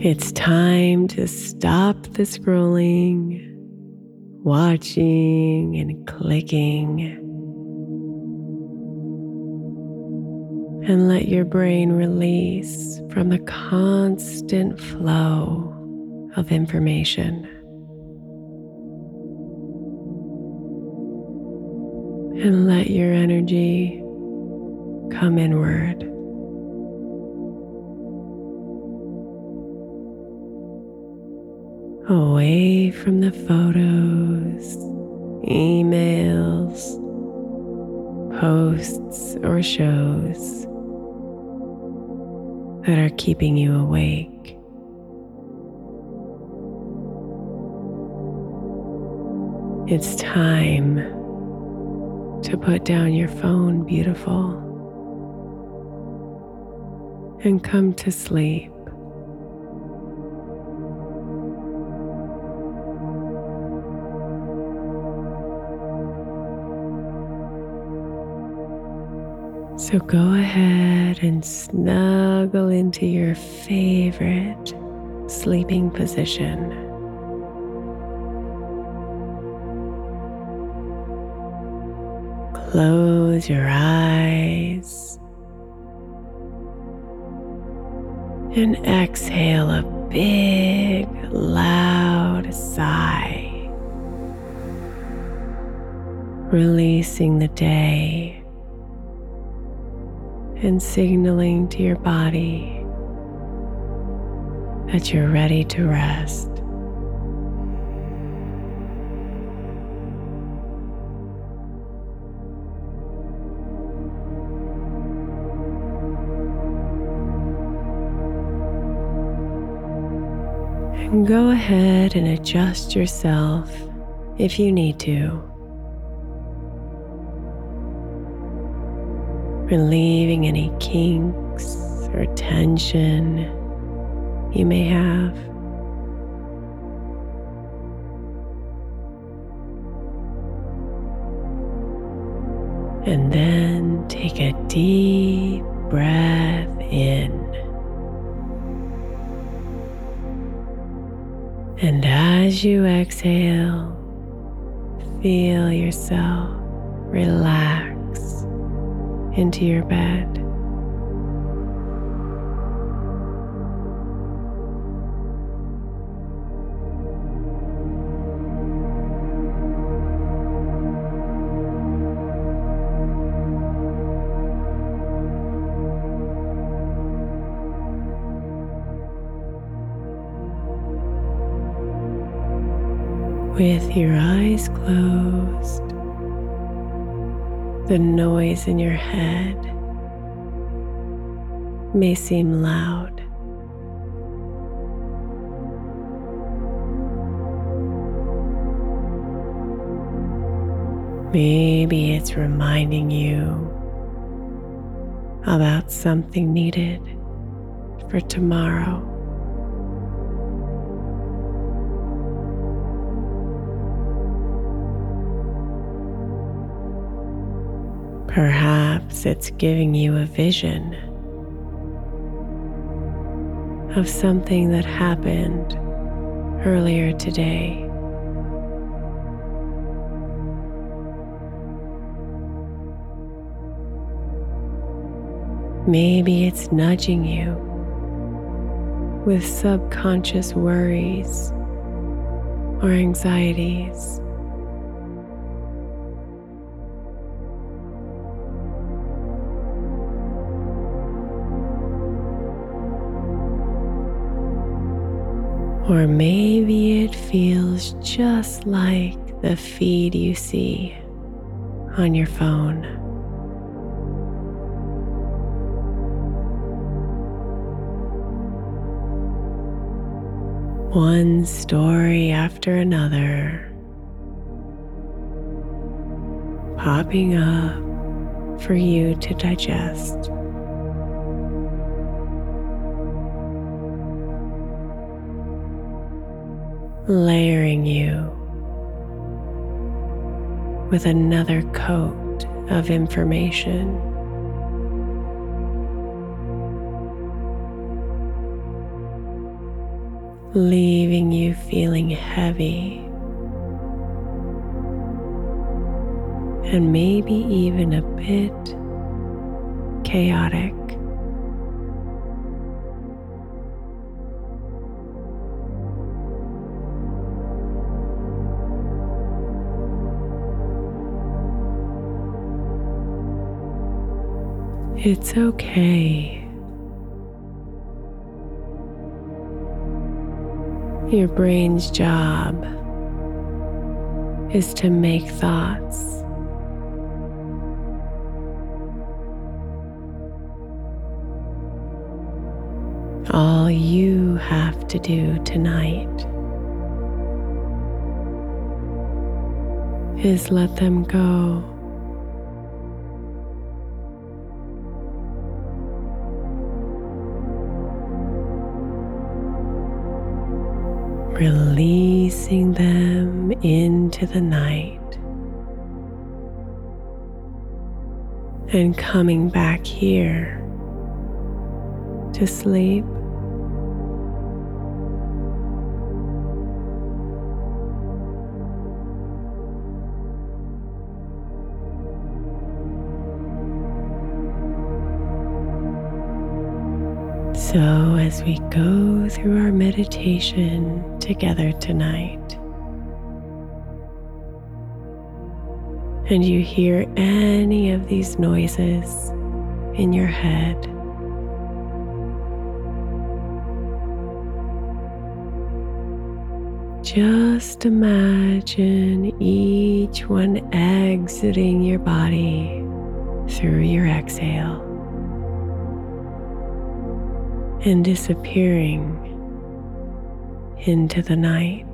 It's time to stop the scrolling, watching, and clicking. And let your brain release from the constant flow of information. And let your energy come inward. Away from the photos, emails, posts, or shows that are keeping you awake. It's time to put down your phone, beautiful, and come to sleep. So go ahead and snuggle into your favorite sleeping position. Close your eyes and exhale a big, loud sigh, releasing the day and signaling to your body that you're ready to rest. Go ahead and adjust yourself if you need to. Relieving any kinks or tension you may have. And then take a deep breath in. And as you exhale, feel yourself relax into your bed. With your eyes closed, the noise in your head may seem loud. Maybe it's reminding you about something needed for tomorrow. Perhaps it's giving you a vision of something that happened earlier today. Maybe it's nudging you with subconscious worries or anxieties. Or maybe it feels just like the feed you see on your phone. One story after another popping up for you to digest. Layering you with another coat of information. Leaving you feeling heavy and maybe even a bit chaotic. It's okay. Your brain's job is to make thoughts. All you have to do tonight is let them go. Releasing them into the night and coming back here to sleep. So, as we go through our meditation together tonight, and you hear any of these noises in your head, just imagine each one exiting your body through your exhale and disappearing into the night.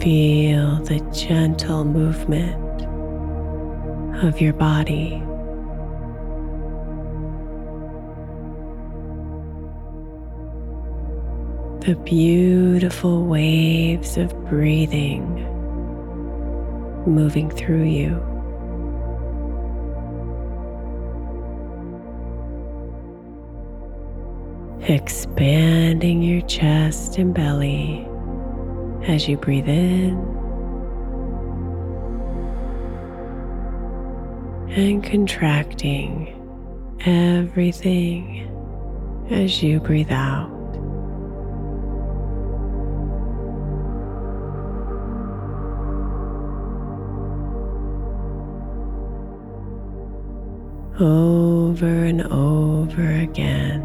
Feel the gentle movement of your body. The beautiful waves of breathing moving through you. Expanding your chest and belly as you breathe in and contracting everything as you breathe out. Over and over again.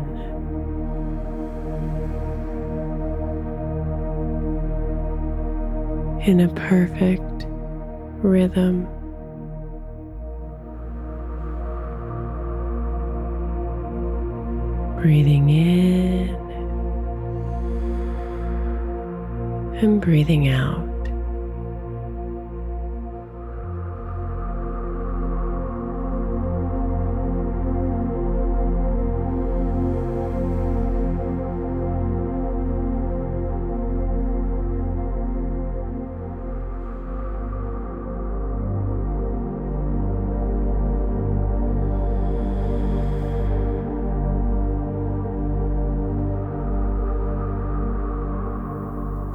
In a perfect rhythm. Breathing in and breathing out.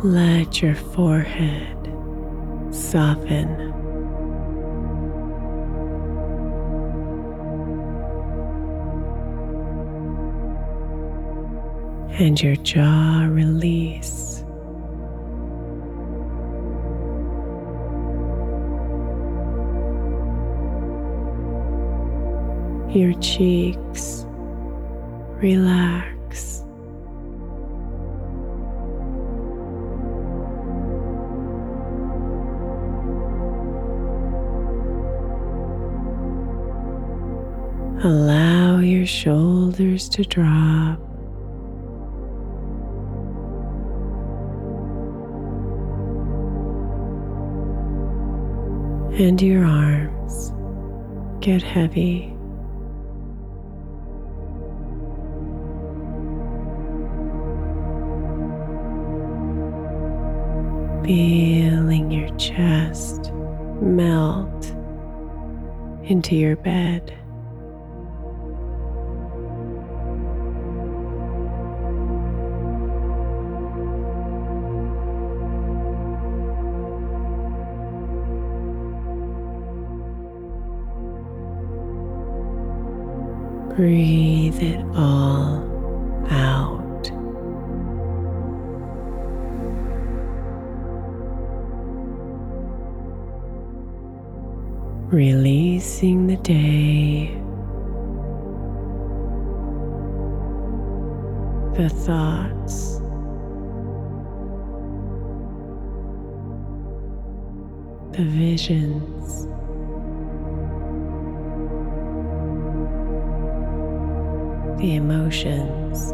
Let your forehead soften. And your jaw release. Your cheeks relax. Your shoulders to drop. And your arms get heavy. Feeling your chest melt into your bed. Breathe it all out. Releasing the day, the thoughts, the visions. The emotions.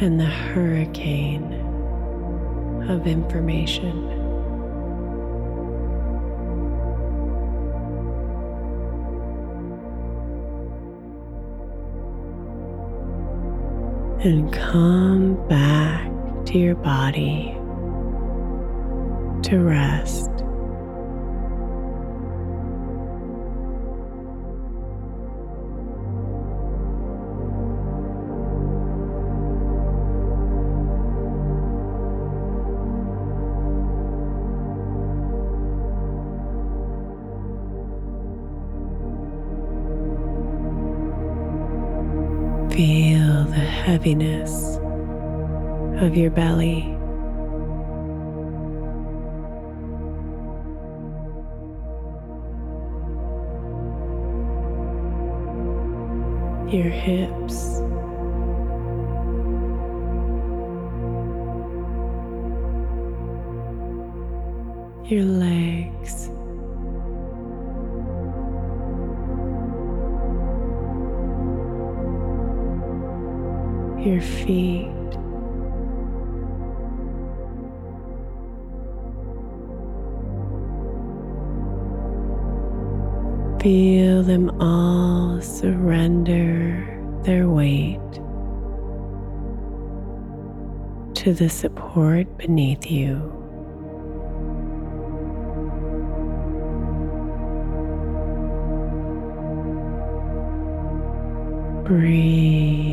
And the hurricane of information. And come back to your body to rest. Heaviness of your belly. Your hips. Your legs. Your feet. Feel them all surrender their weight to the support beneath you. Breathe.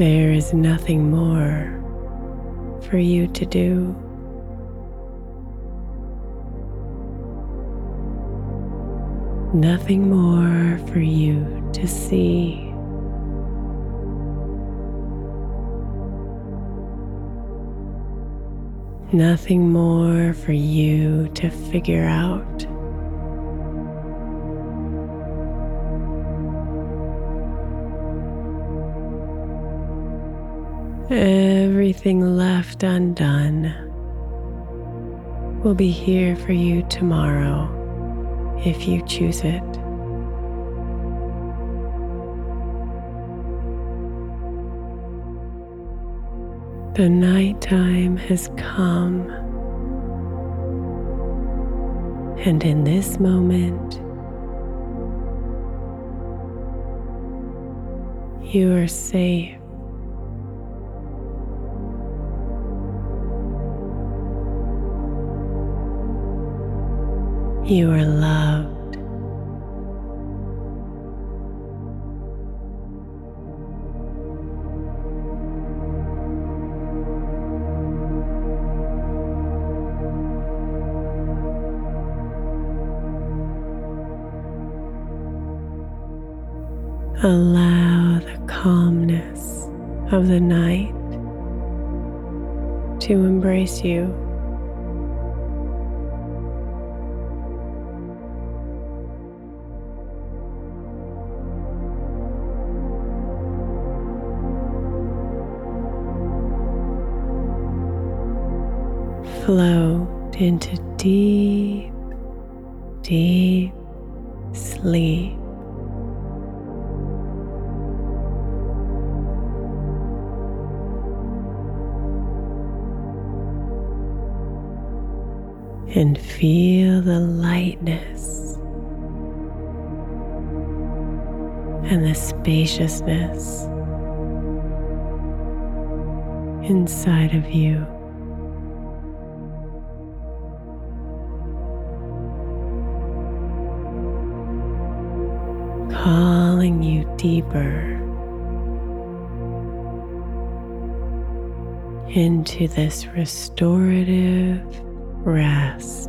There is nothing more for you to do. Nothing more for you to see. Nothing more for you to figure out. Everything left undone will be here for you tomorrow if you choose it. The nighttime has come, and in this moment, you are safe. You are loved. Allow Float into deep, deep sleep. and feel the lightness and the spaciousness inside of you. Calling you deeper into this restorative rest.